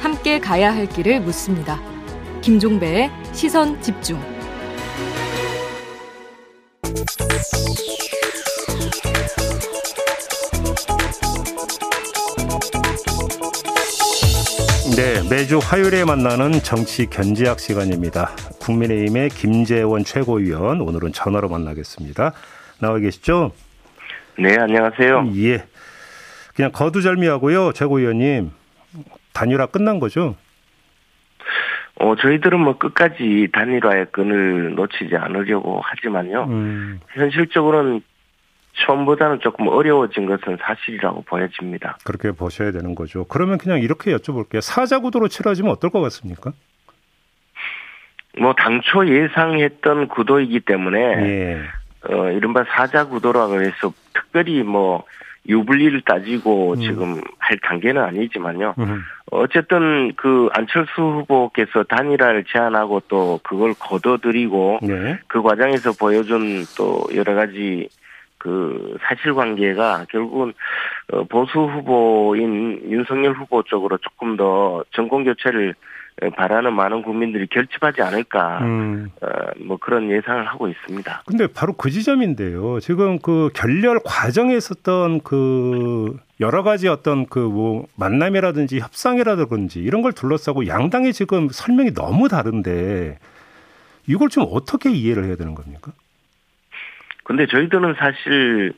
함께 가야 할 길을 묻습니다. 김종배의 시선 집중. 네, 매주 화요일에 만나는 정치 견제학 시간입니다. 국민의힘의 김재원 최고위원 오늘은 전화로 만나겠습니다. 나와 계시죠? 네, 안녕하세요. 예. 그냥 거두절미하고요, 최고위원님. 단일화 끝난 거죠? 어, 저희들은 뭐 끝까지 단일화의 끈을 놓치지 않으려고 하지만요. 음. 현실적으로는 처음보다는 조금 어려워진 것은 사실이라고 보여집니다. 그렇게 보셔야 되는 거죠. 그러면 그냥 이렇게 여쭤볼게요. 사자 구도로 치러지면 어떨 것 같습니까? 뭐 당초 예상했던 구도이기 때문에 예. 어 이른바 사자 구도라고 해서 특별히 뭐 유불리를 따지고 음. 지금 할 단계는 아니지만요. 음. 어쨌든 그 안철수 후보께서 단일화를 제안하고 또 그걸 거둬들이고 네. 그 과정에서 보여준 또 여러 가지 그 사실관계가 결국은 어, 보수 후보인 윤석열 후보 쪽으로 조금 더 정권 교체를 바라는 많은 국민들이 결집하지 않을까 음. 어, 뭐 그런 예상을 하고 있습니다. 근데 바로 그 지점인데요. 지금 그 결렬 과정에 있었던 그 여러 가지 어떤 그 뭐 만남이라든지 협상이라든지 이런 걸 둘러싸고 양당의 지금 설명이 너무 다른데 이걸 좀 어떻게 이해를 해야 되는 겁니까? 근데 저희들은 사실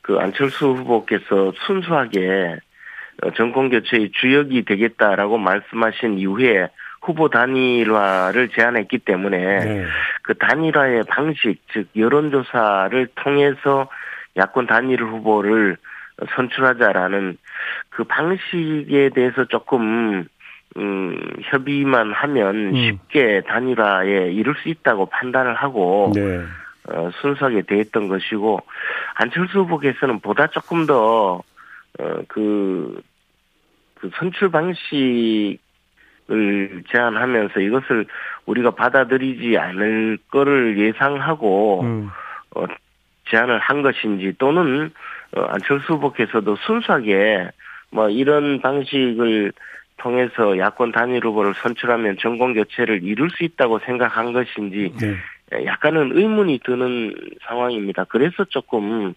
그 안철수 후보께서 순수하게 어, 정권 교체의 주역이 되겠다라고 말씀하신 이후에 후보 단일화를 제안했기 때문에 네. 그 단일화의 방식 즉 여론조사를 통해서 야권 단일 후보를 선출하자라는 그 방식에 대해서 조금 음, 협의만 하면 음. 쉽게 단일화에 이룰 수 있다고 판단을 하고 네. 어, 순수하게 대했던 것이고 안철수 후보께서는 보다 조금 더 어, 그, 그 선출 방식 을 제안하면서 이것을 우리가 받아들이지 않을 거를 예상하고 음. 어, 제안을 한 것인지 또는 어, 안철수 후보께서도 순수하게 뭐 이런 방식을 통해서 야권 단일 후보를 선출하면 정권 교체를 이룰 수 있다고 생각한 것인지 네. 약간은 의문이 드는 상황입니다. 그래서 조금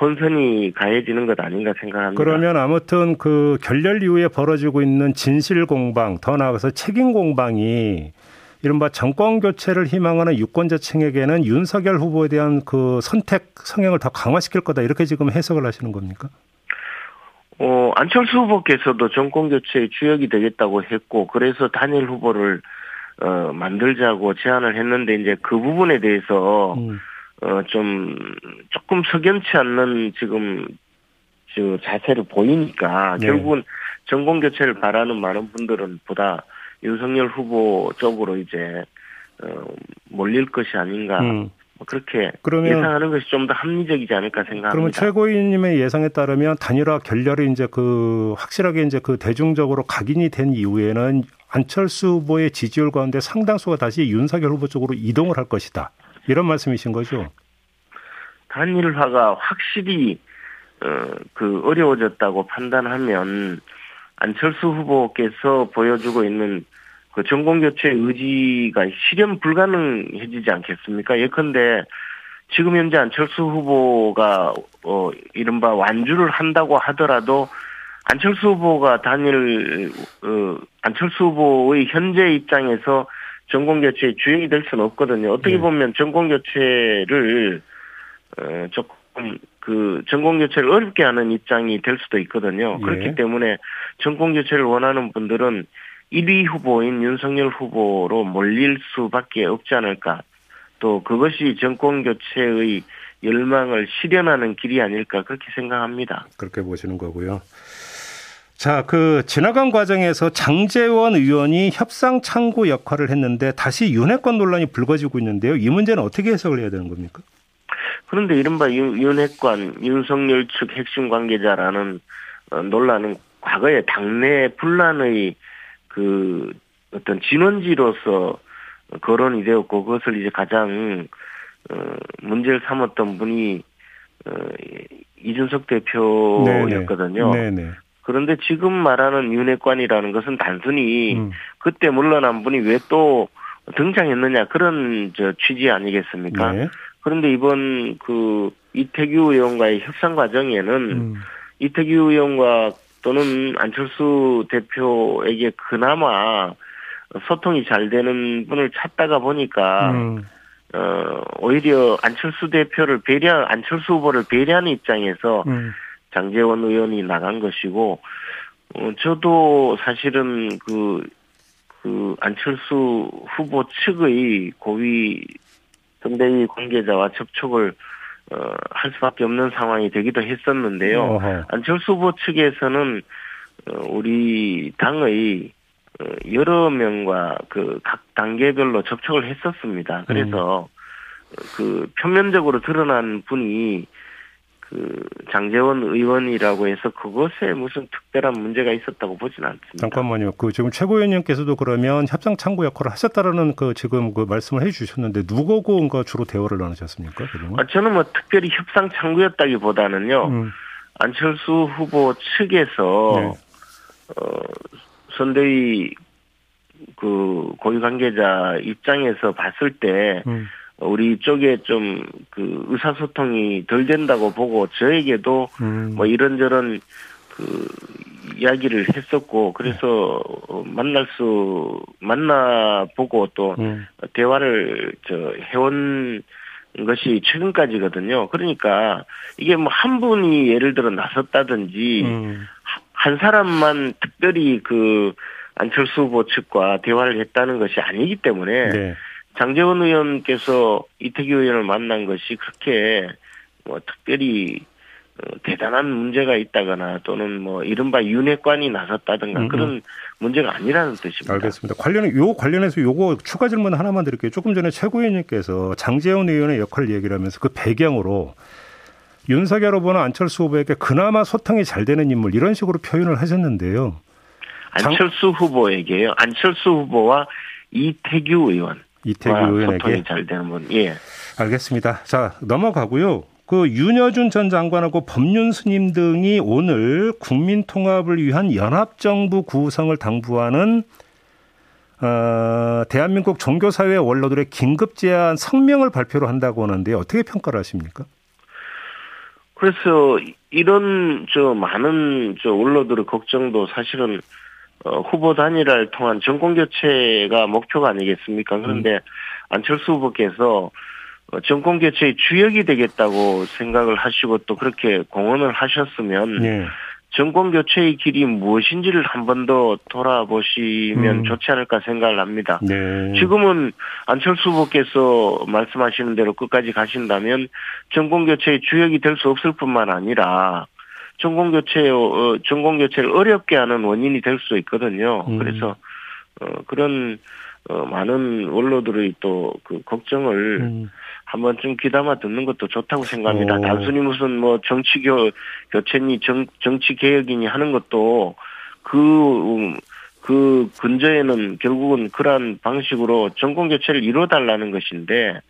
혼선이 가해지는 것 아닌가 생각합니다. 그러면 아무튼 그 결렬 이후에 벌어지고 있는 진실 공방, 더 나아가서 책임 공방이 이른바 정권 교체를 희망하는 유권자층에게는 윤석열 후보에 대한 그 선택 성향을 더 강화시킬 거다 이렇게 지금 해석을 하시는 겁니까? 어, 안철수 후보께서도 정권 교체의 주역이 되겠다고 했고 그래서 단일 후보를 어, 만들자고 제안을 했는데 이제 그 부분에 대해서 음. 어, 좀 조금 석연치 않는 지금 저 자세를 보이니까 네. 결국은 정권 교체를 바라는 많은 분들은 보다 윤석열 후보 쪽으로 이제 어, 몰릴 것이 아닌가 음. 뭐 그렇게 그러면, 예상하는 것이 좀 더 합리적이지 않을까 생각합니다. 그러면 최고위님의 예상에 따르면 단일화 결렬이 이제 그 확실하게 이제 그 대중적으로 각인이 된 이후에는 안철수 후보의 지지율 가운데 상당수가 다시 윤석열 후보 쪽으로 이동을 할 것이다. 이런 말씀이신 거죠? 단일화가 확실히 어, 그 어려워졌다고 판단하면 안철수 후보께서 보여주고 있는 그 정권 교체 의지가 실현 불가능해지지 않겠습니까? 예컨대 지금 현재 안철수 후보가 어 이른바 완주를 한다고 하더라도 안철수 후보가 단일 어, 안철수 후보의 현재 입장에서 정권 교체의 주인이 될 수는 없거든요. 어떻게 네. 보면 정권 교체를 어, 조금 그 정권 교체를 어렵게 하는 입장이 될 수도 있거든요. 예. 그렇기 때문에 정권 교체를 원하는 분들은 1위 후보인 윤석열 후보로 몰릴 수밖에 없지 않을까. 또 그것이 정권 교체의 열망을 실현하는 길이 아닐까 그렇게 생각합니다. 그렇게 보시는 거고요. 자, 그 지나간 과정에서 장재원 의원이 협상 창구 역할을 했는데 다시 윤핵관 논란이 불거지고 있는데요. 이 문제는 어떻게 해석을 해야 되는 겁니까? 그런데 이른바 윤 핵관 윤석열 측 핵심 관계자라는 어, 논란은 과거에 당내 분란의 그 어떤 진원지로서 거론이 되었고 그것을 이제 가장 어, 문제를 삼았던 분이 어, 이준석 대표였거든요. 네네. 그런데 지금 말하는 윤핵관이라는 것은 단순히 음. 그때 물러난 분이 왜 또 등장했느냐 그런 저 취지 아니겠습니까? 네. 그런데 이번 그 이태규 의원과의 협상 과정에는 음. 이태규 의원과 또는 안철수 대표에게 그나마 소통이 잘 되는 분을 찾다가 보니까 음. 어 오히려 안철수 대표를 배려 안철수 후보를 배려하는 입장에서 음. 장재원 의원이 나간 것이고 어 저도 사실은 그그 그 안철수 후보 측의 고위 선대위 관계자와 접촉을 어, 할 수밖에 없는 상황이 되기도 했었는데요. 어허. 안철수 후보 측에서는 어, 우리 당의 어, 여러 명과 그 각 단계별로 접촉을 했었습니다. 그래서 음. 그 표면적으로 드러난 분이 그 장재원 의원이라고 해서 그것에 무슨 특별한 문제가 있었다고 보지는 않습니다. 잠깐만요. 그 지금 최고위원님께서도 그러면 협상 창구 역할을 하셨다라는 그 지금 그 말씀을 해주셨는데 누구고가 주로 대화를 나누셨습니까? 아, 저는 뭐 특별히 협상 창구였다기보다는요. 음. 안철수 후보 측에서 네. 어, 선대위 그 고위 관계자 입장에서 봤을 때. 음. 우리 쪽에 좀 그 의사소통이 덜 된다고 보고 저에게도 음. 뭐 이런저런 그 이야기를 했었고 그래서 네. 만날 수 만나 보고 또 음. 대화를 저 해온 것이 최근까지거든요. 그러니까 이게 뭐 한 분이 예를 들어 나섰다든지 음. 한 사람만 특별히 그 안철수 후보 측과 대화를 했다는 것이 아니기 때문에 네. 장재원 의원께서 이태규 의원을 만난 것이 그렇게 뭐 특별히 어, 대단한 문제가 있다거나 또는 뭐 이른바 윤회관이 나섰다든가 음, 음. 그런 문제가 아니라는 뜻입니다. 알겠습니다. 관련 요 관련해서 요거 추가 질문 하나만 드릴게요. 조금 전에 최고위원님께서 장재원 의원의 역할을 얘기를 하면서 그 배경으로 윤석열 후보는 안철수 후보에게 그나마 소통이 잘 되는 인물 이런 식으로 표현을 하셨는데요. 안철수 후보에게요. 안철수 후보와 이태규 의원. 이태규 의원에게 소통이 잘 되는 분. 예. 알겠습니다. 자 넘어가고요. 그 윤여준 전 장관하고 법륜 스님 등이 오늘 국민 통합을 위한 연합 정부 구성을 당부하는 어, 대한민국 종교사회 원로들의 긴급 제안 성명을 발표를 한다고 하는데 어떻게 평가를 하십니까? 그래서 이런 저 많은 저 원로들의 걱정도 사실은 어, 후보 단일화를 통한 정권 교체가 목표가 아니겠습니까? 그런데 음. 안철수 후보께서 어, 정권 교체의 주역이 되겠다고 생각을 하시고 또 그렇게 공언을 하셨으면 네. 정권 교체의 길이 무엇인지를 한 번 더 돌아보시면 음. 좋지 않을까 생각을 합니다. 네. 지금은 안철수 후보께서 말씀하시는 대로 끝까지 가신다면 정권 교체의 주역이 될 수 없을 뿐만 아니라 전공 교체 어, 전공 교체를 어렵게 하는 원인이 될 수 있거든요. 음. 그래서 어 그런 어 많은 원로들의 또 그 걱정을 음. 한번 좀 귀담아 듣는 것도 좋다고 생각합니다. 오. 단순히 무슨 뭐 정치 교 교체니 정 정치 개혁이니 하는 것도 그 음, 그 근저에는 결국은 그러한 방식으로 정권 교체를 이루어달라는 것인데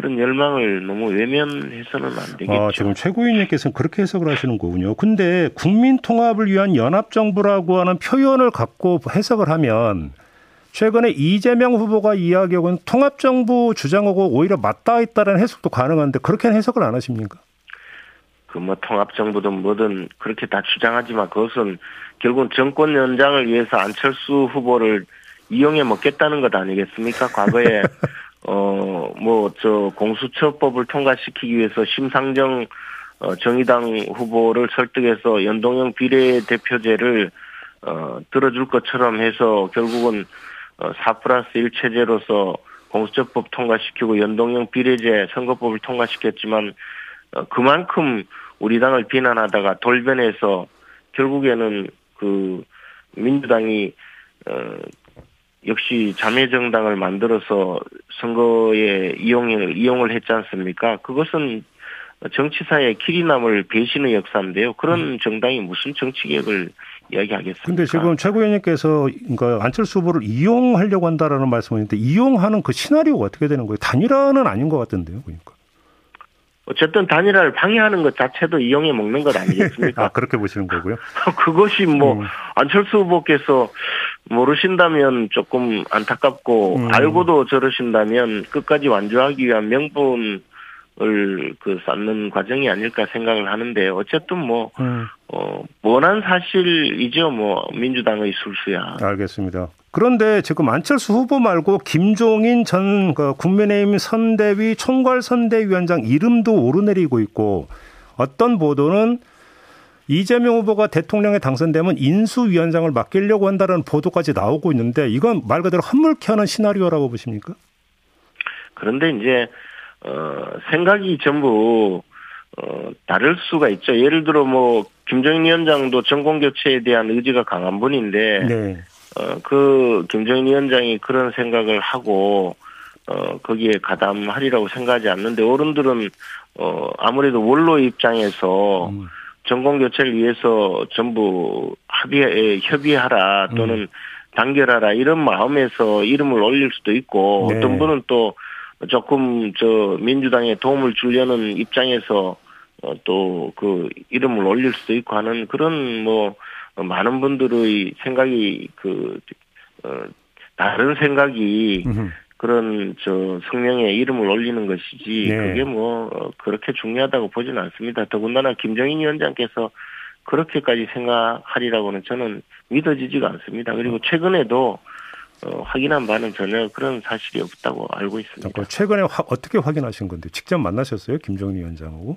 그런 열망을 너무 외면해서는 안 되겠죠. 아, 지금 최고위원님께서는 그렇게 해석을 하시는 거군요. 근데 국민 통합을 위한 연합 정부라고 하는 표현을 갖고 해석을 하면 최근에 이재명 후보가 이야기하고 있는 통합 정부 주장하고 오히려 맞닿아 있다는 해석도 가능한데 그렇게 해석을 안 하십니까? 그 뭐 통합 정부든 뭐든 그렇게 다 주장하지만 그것은 결국은 정권 연장을 위해서 안철수 후보를 이용해 먹겠다는 것 아니겠습니까? 과거에 어, 뭐, 저, 공수처법을 통과시키기 위해서 심상정, 어, 정의당 후보를 설득해서 연동형 비례대표제를, 어, 들어줄 것처럼 해서 결국은, 어, 4 플러스 1 체제로서 공수처법 통과시키고 연동형 비례제 선거법을 통과시켰지만, 어, 그만큼 우리 당을 비난하다가 돌변해서 결국에는 그, 민주당이, 어, 역시 자매정당을 만들어서 선거에 이용을, 이용을 했지 않습니까? 그것은 정치사의 길이 남을 배신의 역사인데요. 그런 음. 정당이 무슨 정치개혁을 이야기하겠습니까? 근데 지금 최고위원님께서 그러니까 안철수 후보를 이용하려고 한다라는 말씀을 했는데 이용하는 그 시나리오가 어떻게 되는 거예요? 단일화는 아닌 것 같은데요, 그러니까. 어쨌든 단일화를 방해하는 것 자체도 이용해 먹는 것 아니겠습니까? 아, 그렇게 보시는 거고요. 그것이 뭐 음. 안철수 후보께서 모르신다면 조금 안타깝고 음. 알고도 저러신다면 끝까지 완주하기 위한 명분 을그 쌓는 과정이 아닐까 생각을 하는데 어쨌든 뭐 음, 어, 원한 사실이죠. 뭐 민주당의 술수야. 알겠습니다. 그런데 지금 안철수 후보 말고 김종인 전 그, 국민의힘 선대위 총괄 선대위원장 이름도 오르내리고 있고 어떤 보도는 이재명 후보가 대통령에 당선되면 인수위원장을 맡기려고 한다는 보도까지 나오고 있는데 이건 말 그대로 하는 시나리오라고 보십니까? 그런데 이제 어 생각이 전부 어 다를 수가 있죠. 예를 들어 뭐 김정인 위원장도 정권 교체에 대한 의지가 강한 분인데 네. 어 그 김정인 위원장이 그런 생각을 하고 어 거기에 가담하리라고 생각하지 않는데 어른들은 어 아무래도 원로 입장에서 음, 정권 교체를 위해서 전부 합의에 협의하라 또는 단결하라 이런 마음에서 이름을 올릴 수도 있고 네. 어떤 분은 또 조금 저 민주당에 도움을 주려는 입장에서 어, 또 그 이름을 올릴 수도 있고 하는 그런 뭐 많은 분들의 생각이 그 어, 다른 생각이 음, 그런 저 성명에 이름을 올리는 것이지 네. 그게 뭐 어, 그렇게 중요하다고 보지는 않습니다. 더군다나 김정인 위원장께서 그렇게까지 생각하리라고는 저는 믿어지지가 않습니다. 그리고 최근에도 어, 확인한 바는 전혀 그런 사실이 없다고 알고 있습니다. 잠깐 최근에 화- 어떻게 확인하신 건데 직접 만나셨어요 김종인 위원장하고?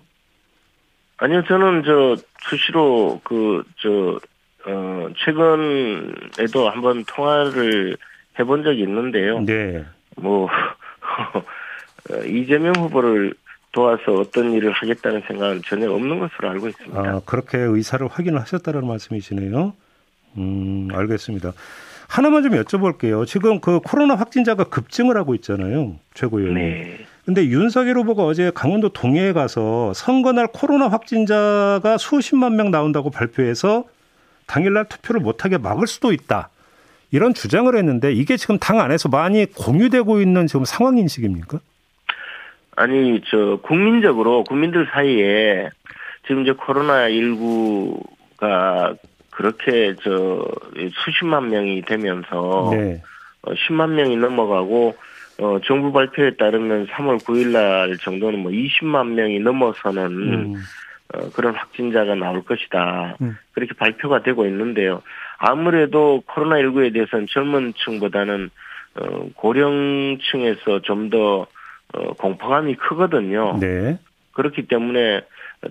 아니요, 저는 저 수시로 그저 어, 최근에도 한번 통화를 해본 적이 있는데요. 네. 뭐 어, 이재명 후보를 도와서 어떤 일을 하겠다는 생각은 전혀 없는 것으로 알고 있습니다. 아, 그렇게 의사를 확인을 하셨다는 말씀이시네요. 음, 알겠습니다. 하나만 좀 여쭤볼게요. 지금 그 코로나 확진자가 급증을 하고 있잖아요. 최고위원님. 네. 근데 윤석열 후보가 어제 강원도 동해에 가서 선거날 코로나 확진자가 수십만 명 나온다고 발표해서 당일날 투표를 못하게 막을 수도 있다. 이런 주장을 했는데 이게 지금 당 안에서 많이 공유되고 있는 지금 상황 인식입니까? 아니 저 국민적으로 국민들 사이에 지금 이제 코로나 19가 그렇게 저 수십만 명이 되면서 네. 어, 10만 명이 넘어가고 어, 정부 발표에 따르면 3월 9일 날 정도는 뭐 20만 명이 넘어서는 음, 어, 그런 확진자가 나올 것이다. 음. 그렇게 발표가 되고 있는데요. 아무래도 코로나19에 대해서는 젊은 층보다는 어, 고령층에서 좀더 어, 공포감이 크거든요. 네. 그렇기 때문에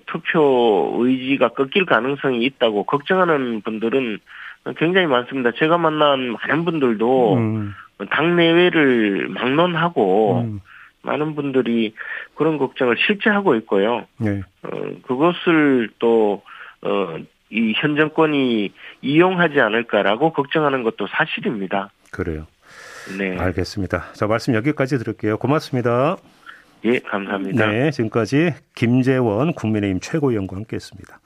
투표 의지가 꺾일 가능성이 있다고 걱정하는 분들은 굉장히 많습니다. 제가 만난 많은 분들도 음, 당내외를 막론하고 음, 많은 분들이 그런 걱정을 실제 하고 있고요. 네. 어, 그것을 또, 어, 이 현 정권이 이용하지 않을까라고 걱정하는 것도 사실입니다. 그래요. 네. 알겠습니다. 자, 말씀 여기까지 들을게요. 고맙습니다. 예, 감사합니다. 네, 지금까지 김재원 국민의힘 최고위원과 함께했습니다.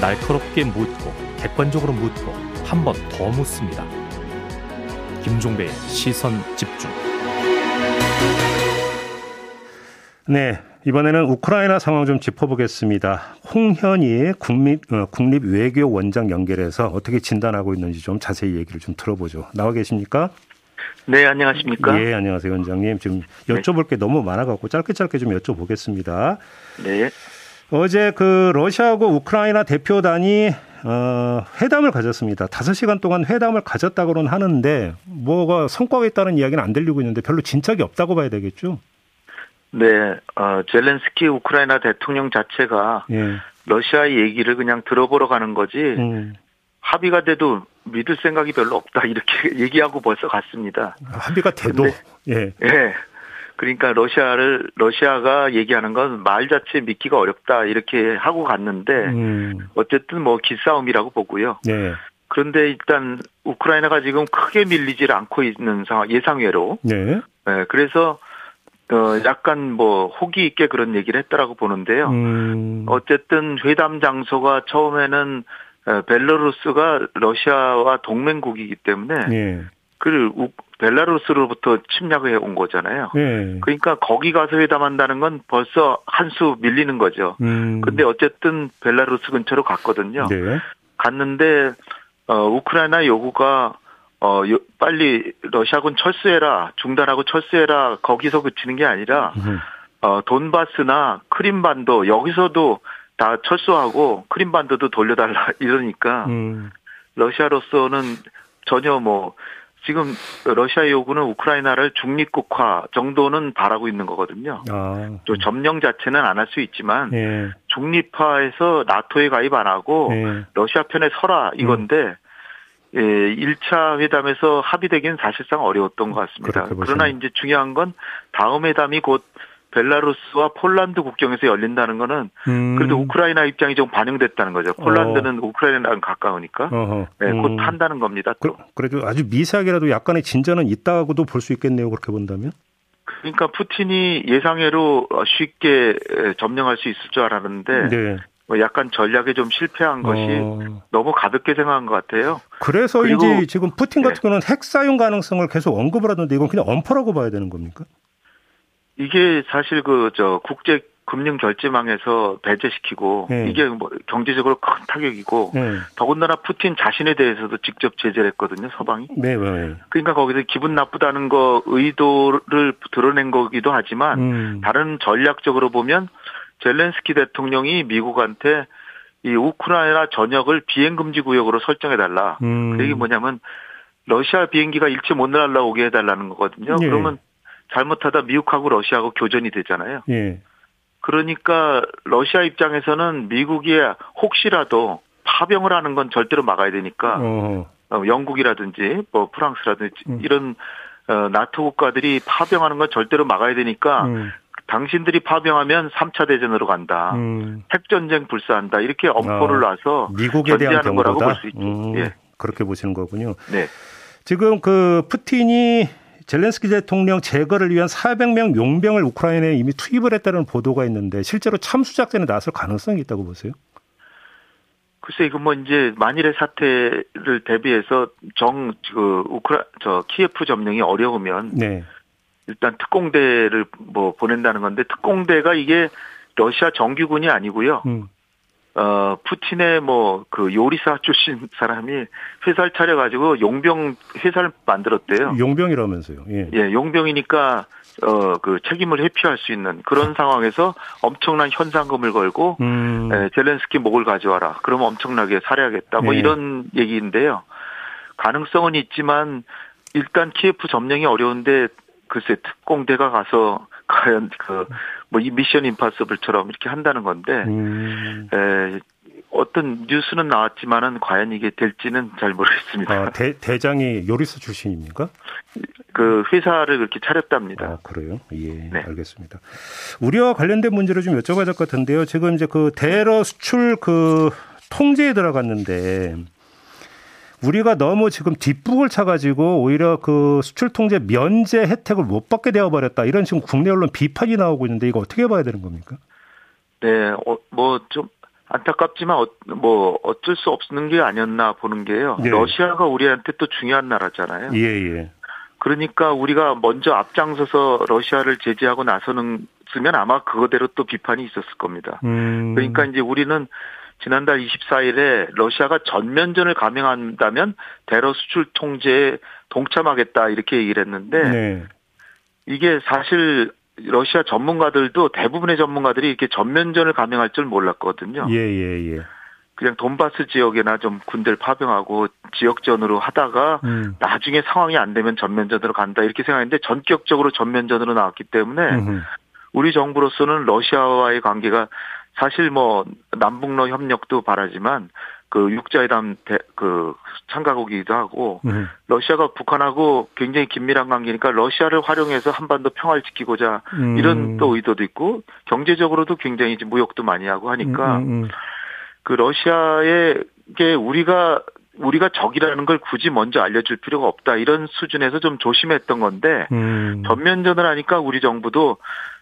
날카롭게 묻고 객관적으로 묻고 한 번 더 묻습니다. 김종배의 시선 집중. 네, 이번에는 우크라이나 상황 좀 짚어보겠습니다. 홍현희 국립, 어, 국립 외교 원장 연결해서 어떻게 진단하고 있는지 좀 자세히 얘기를 좀 들어보죠. 나와 계십니까? 네, 안녕하십니까? 예, 안녕하세요, 원장님. 지금 여쭤볼 게 너무 많아갖고 짧게 짧게 좀 여쭤보겠습니다. 네. 어제 그 러시아하고 우크라이나 대표단이 어, 회담을 가졌습니다. 다섯 시간 동안 회담을 가졌다고는 하는데 뭐가 성과가 있다는 이야기는 안 들리고 있는데 별로 진척이 없다고 봐야 되겠죠? 네, 어, 젤렌스키 우크라이나 대통령 자체가 예. 러시아의 얘기를 그냥 들어보러 가는 거지 음, 합의가 돼도 믿을 생각이 별로 없다 이렇게 얘기하고 벌써 갔습니다. 합의가 돼도 예. 예. 그러니까 러시아를 러시아가 얘기하는 건 말 자체 믿기가 어렵다 이렇게 하고 갔는데 음, 어쨌든 뭐 기싸움이라고 보고요. 네. 그런데 일단 우크라이나가 지금 크게 밀리질 않고 있는 상황 예상외로 네. 예, 그래서 어 약간 뭐 호기 있게 그런 얘기를 했다라고 보는데요. 음, 어쨌든 회담 장소가 처음에는 어, 벨라루스가 러시아와 동맹국이기 때문에 예. 그 벨라루스로부터 침략을 해온 거잖아요. 네. 그러니까 거기 가서 회담한다는 건 벌써 한 수 밀리는 거죠. 음. 근데 어쨌든 벨라루스 근처로 갔거든요. 네. 갔는데 어 우크라이나 요구가 어 요, 빨리 러시아군 철수해라 중단하고 철수해라 거기서 그치는 게 아니라 음. 어 돈바스나 크림반도 여기서도 다 철수하고 크림반도도 돌려달라 이러니까 음. 러시아로서는 전혀 뭐 지금 러시아 요구는 우크라이나를 중립국화 정도는 바라고 있는 거거든요. 아. 또 점령 자체는 안 할 수 있지만 예. 중립화해서 나토에 가입 안 하고 예. 러시아 편에 서라 이건데 예, 1차 회담에서 합의되기는 사실상 어려웠던 것 같습니다. 그러나 이제 중요한 건 다음 회담이 곧 벨라루스와 폴란드 국경에서 열린다는 거는 음. 그래도 우크라이나 입장이 좀 반영됐다는 거죠. 폴란드는 우크라이나랑 가까우니까 어허. 네, 곧 음. 한다는 겁니다. 그, 또. 그래도 아주 미세하게라도 약간의 진전은 있다고도 볼 수 있겠네요. 그렇게 본다면. 그러니까 푸틴이 예상외로 쉽게 점령할 수 있을 줄 알았는데 네. 뭐 약간 전략에 좀 실패한 것이 어. 너무 가볍게 생각한 것 같아요. 그래서인지 그리고- 지금 푸틴 같은 네. 경우는 핵 사용 가능성을 계속 언급을 하던데 이건 그냥 엄포라고 봐야 되는 겁니까? 이게 사실 그 저 국제 금융 결제망에서 배제시키고 네. 이게 뭐 경제적으로 큰 타격이고 네. 더군다나 푸틴 자신에 대해서도 직접 제재를 했거든요 서방이. 네, 네. 그러니까 거기서 기분 나쁘다는 거 의도를 드러낸 거기도 하지만 음. 다른 전략적으로 보면 젤렌스키 대통령이 미국한테 이 우크라이나 전역을 비행 금지 구역으로 설정해 달라. 음. 그 얘기 뭐냐면 러시아 비행기가 일체 못 날아오게 해달라는 거거든요. 예. 그러면 잘못하다 미국하고 러시아하고 교전이 되잖아요. 예. 그러니까 러시아 입장에서는 미국이 혹시라도 파병을 하는 건 절대로 막아야 되니까 어. 어, 영국이라든지 뭐 프랑스라든지 음. 이런 어, 나토 국가들이 파병하는 건 절대로 막아야 되니까 음. 당신들이 파병하면 3차 대전으로 간다. 음. 핵전쟁 불사한다. 이렇게 엄포를 아, 놔서 미국에 대한 견제하는 거라고. 볼 수 있죠. 음, 예. 그렇게 보시는 거군요. 네. 지금 그 푸틴이 젤렌스키 대통령 제거를 위한 400명 용병을 우크라이나에 이미 투입을 했다는 보도가 있는데 실제로 참수 작전에 나설 가능성이 있다고 보세요? 글쎄 이거 뭐 이제 만일의 사태를 대비해서 정 그 우크라 저 키예프 점령이 어려우면 네. 일단 특공대를 뭐 보낸다는 건데 특공대가 이게 러시아 정규군이 아니고요. 음. 어 푸틴의 뭐 그 요리사 출신 사람이 회사를 차려가지고 용병 회사를 만들었대요. 용병이라면서요. 예. 예, 용병이니까 어 그 책임을 회피할 수 있는 그런 상황에서 엄청난 현상금을 걸고 음. 예, 젤렌스키 목을 가져와라. 그러면 엄청나게 살해하겠다. 뭐 네. 이런 얘기인데요. 가능성은 있지만 일단 키예프 점령이 어려운데 글쎄 특공대가 가서 과연 그 뭐 이 미션 임파서블처럼 이렇게 한다는 건데 음. 에, 어떤 뉴스는 나왔지만은 과연 이게 될지는 잘 모르겠습니다. 아, 대, 대장이 요리사 출신입니까? 그 회사를 그렇게 차렸답니다. 아, 그래요? 예, 네. 알겠습니다. 우리와 관련된 문제를 좀 여쭤봐야 될 것 같은데요. 지금 이제 그 대러 수출 그 통제에 들어갔는데 우리가 너무 지금 뒷북을 차가지고 오히려 그 수출 통제 면제 혜택을 못 받게 되어버렸다. 이런 지금 국내 언론 비판이 나오고 있는데 이거 어떻게 봐야 되는 겁니까? 네, 어, 뭐좀 안타깝지만 어, 뭐 어쩔 수 없는 게 아니었나 보는 게요. 네. 러시아가 우리한테 또 중요한 나라잖아요. 예, 예. 그러니까 우리가 먼저 앞장서서 러시아를 제재하고 나서는 쓰면 아마 그거대로 또 비판이 있었을 겁니다. 음. 그러니까 이제 우리는 지난달 24일에 러시아가 전면전을 감행한다면 대러 수출 통제에 동참하겠다 이렇게 얘기를 했는데 네. 이게 사실 러시아 전문가들도 대부분의 전문가들이 이렇게 전면전을 감행할 줄 몰랐거든요. 예, 예, 예. 그냥 돈바스 지역에나 좀 군대를 파병하고 지역전으로 하다가 음. 나중에 상황이 안 되면 전면전으로 간다 이렇게 생각했는데 전격적으로 전면전으로 나왔기 때문에 음흠. 우리 정부로서는 러시아와의 관계가 사실 뭐 남북러 협력도 바라지만 그 육자회담 대, 그 참가국이기도 하고 음. 러시아가 북한하고 굉장히 긴밀한 관계니까 러시아를 활용해서 한반도 평화를 지키고자 음. 이런 또 의도도 있고 경제적으로도 굉장히 이제 무역도 많이 하고 하니까 음, 음, 음. 그 러시아에게 우리가 우리가 적이라는 걸 굳이 먼저 알려줄 필요가 없다 이런 수준에서 좀 조심했던 건데 음. 전면전을 하니까 우리 정부도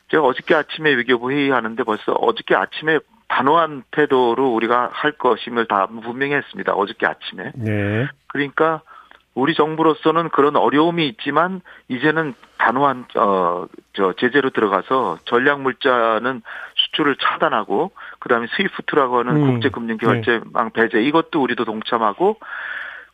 제가 어저께 아침에 외교부 회의하는데 벌써 어저께 아침에 단호한 태도로 우리가 할 것임을 다 분명히 했습니다. 어저께 아침에. 네. 그러니까 우리 정부로서는 그런 어려움이 있지만 이제는 단호한 어저 제재로 들어가서 전략 물자는 수출을 차단하고 그다음에 스위프트라고 하는 음, 국제금융결제망 네. 배제 이것도 우리도 동참하고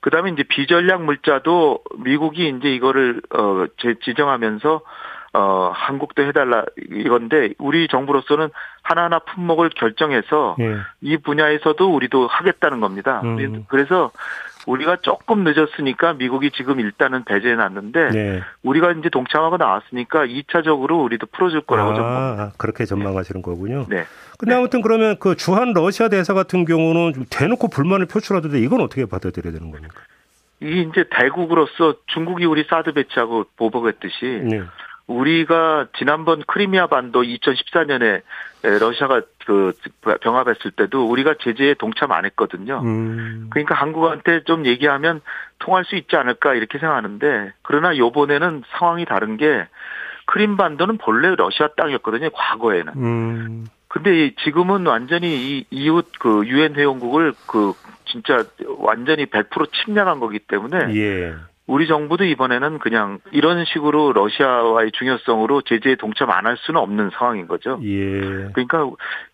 그다음에 이제 비전략 물자도 미국이 이제 이거를 어 지정하면서 어 한국도 해달라 이건데 우리 정부로서는 하나하나 품목을 결정해서 예. 이 분야에서도 우리도 하겠다는 겁니다. 음. 그래서 우리가 조금 늦었으니까 미국이 지금 일단은 배제해 놨는데 네. 우리가 이제 동참하고 나왔으니까 2차적으로 우리도 풀어줄 거라고 아, 전망. 그렇게 전망하시는 거군요. 네. 근데 네. 아무튼 그러면 그 주한 러시아 대사 같은 경우는 좀 대놓고 불만을 표출하던데 이건 어떻게 받아들여야 되는 겁니까? 이 이제 대국으로서 중국이 우리 사드 배치하고 보복했듯이 네. 우리가 지난번 크리미아 반도 2014년에 러시아가 그 병합했을 때도 우리가 제재에 동참 안 했거든요. 음. 그러니까 한국한테 좀 얘기하면 통할 수 있지 않을까 이렇게 생각하는데 그러나 요번에는 상황이 다른 게 크림 반도는 본래 러시아 땅이었거든요. 과거에는. 음. 근데 지금은 완전히 이 이웃 그 유엔 회원국을 그 진짜 완전히 100% 침략한 거기 때문에 예. 우리 정부도 이번에는 그냥 이런 식으로 러시아와의 중요성으로 제재에 동참 안 할 수는 없는 상황인 거죠. 예. 그러니까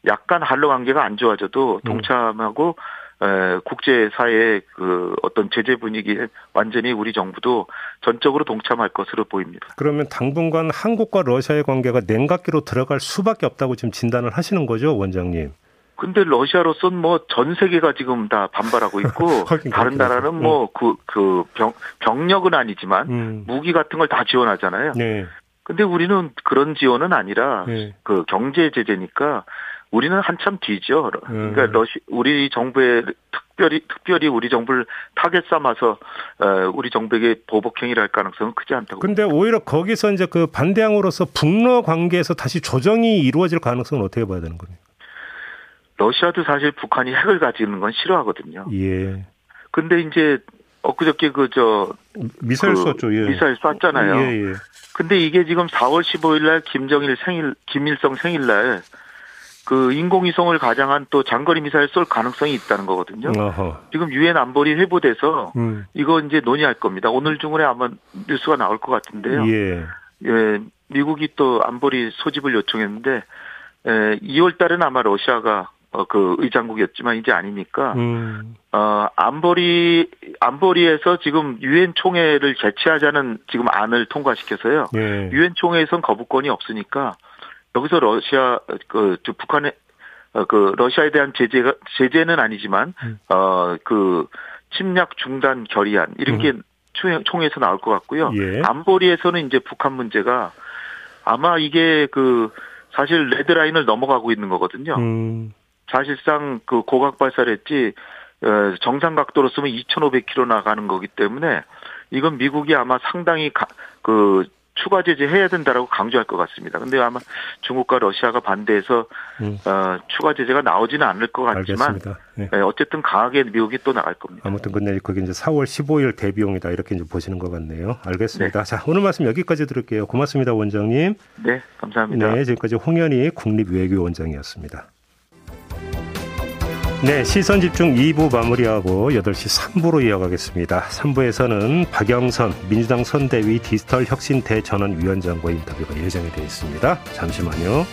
약간 한러 관계가 안 좋아져도 음. 동참하고 에, 국제사회의 그 어떤 제재 분위기에 완전히 우리 정부도 전적으로 동참할 것으로 보입니다. 그러면 당분간 한국과 러시아의 관계가 냉각기로 들어갈 수밖에 없다고 지금 진단을 하시는 거죠, 원장님? 근데 러시아로서는 뭐전 세계가 지금 다 반발하고 있고 다른 나라는 뭐 그그병 병력은 아니지만 음. 무기 같은 걸 다 지원하잖아요. 네. 근데 우리는 그런 지원은 아니라 네. 그 경제 제재니까 우리는 한참 뒤죠. 음. 그러니까 러시 우리 정부의 특별히 특별히 우리 정부를 타겟 삼아서 어, 우리 정부에게 보복 행위를 할 가능성은 크지 않다고. 근데 오히려 거기서 이제 그 반대항으로서 북러 관계에서 다시 조정이 이루어질 가능성은 어떻게 봐야 되는 겁니까? 러시아도 사실 북한이 핵을 가지는 건 싫어하거든요. 예. 근데 이제 엊그저께 그 저 미사일 그 쐈죠. 예. 미사일 쐈잖아요. 예, 예. 근데 이게 지금 4월 15일 날 김정일 생일 김일성 생일 날 그 인공위성을 가장한 또 장거리 미사일 쏠 가능성이 있다는 거거든요. 어허. 지금 유엔 안보리 회부돼서 음. 이거 이제 논의할 겁니다. 오늘 중으로 아마 뉴스가 나올 것 같은데요. 예. 예. 미국이 또 안보리 소집을 요청했는데 에, 2월 달은 아마 러시아가 어, 그 의장국이었지만 이제 아니니까 음. 어 안보리 안보리에서 지금 유엔 총회를 개최하자는 지금 안을 통과시켜서요. 예. 유엔 예. 총회에선 거부권이 없으니까 여기서 러시아 그 북한의 어, 그 러시아에 대한 제재가 제재는 아니지만 음. 어그 침략 중단 결의안 이런 게 음. 총회에서 나올 것 같고요. 예. 안보리에서는 이제 북한 문제가 아마 이게 그 사실 레드라인을 넘어가고 있는 거거든요. 음. 사실상 그 고각 발사를 했지 어, 정상 각도로 쓰면 2,500km 나가는 거기 때문에 이건 미국이 아마 상당히 가, 그 추가 제재 해야 된다라고 강조할 것 같습니다. 근데 아마 중국과 러시아가 반대해서 음. 어, 추가 제재가 나오지는 않을 것 같지만 네. 네, 어쨌든 강하게 미국이 또 나갈 겁니다. 아무튼 근데 그게 이제 4월 15일 대비용이다 이렇게 이제 보시는 것 같네요. 알겠습니다. 네. 자 오늘 말씀 여기까지 들을게요. 고맙습니다, 원장님. 네, 감사합니다. 네, 지금까지 홍현희 국립외교원장이었습니다. 네, 시선 집중 2부 마무리하고 8시 3부로 이어가겠습니다. 3부에서는 박영선 민주당 선대위 디지털 혁신 대전원 위원장과 인터뷰가 예정이 되어 있습니다. 잠시만요.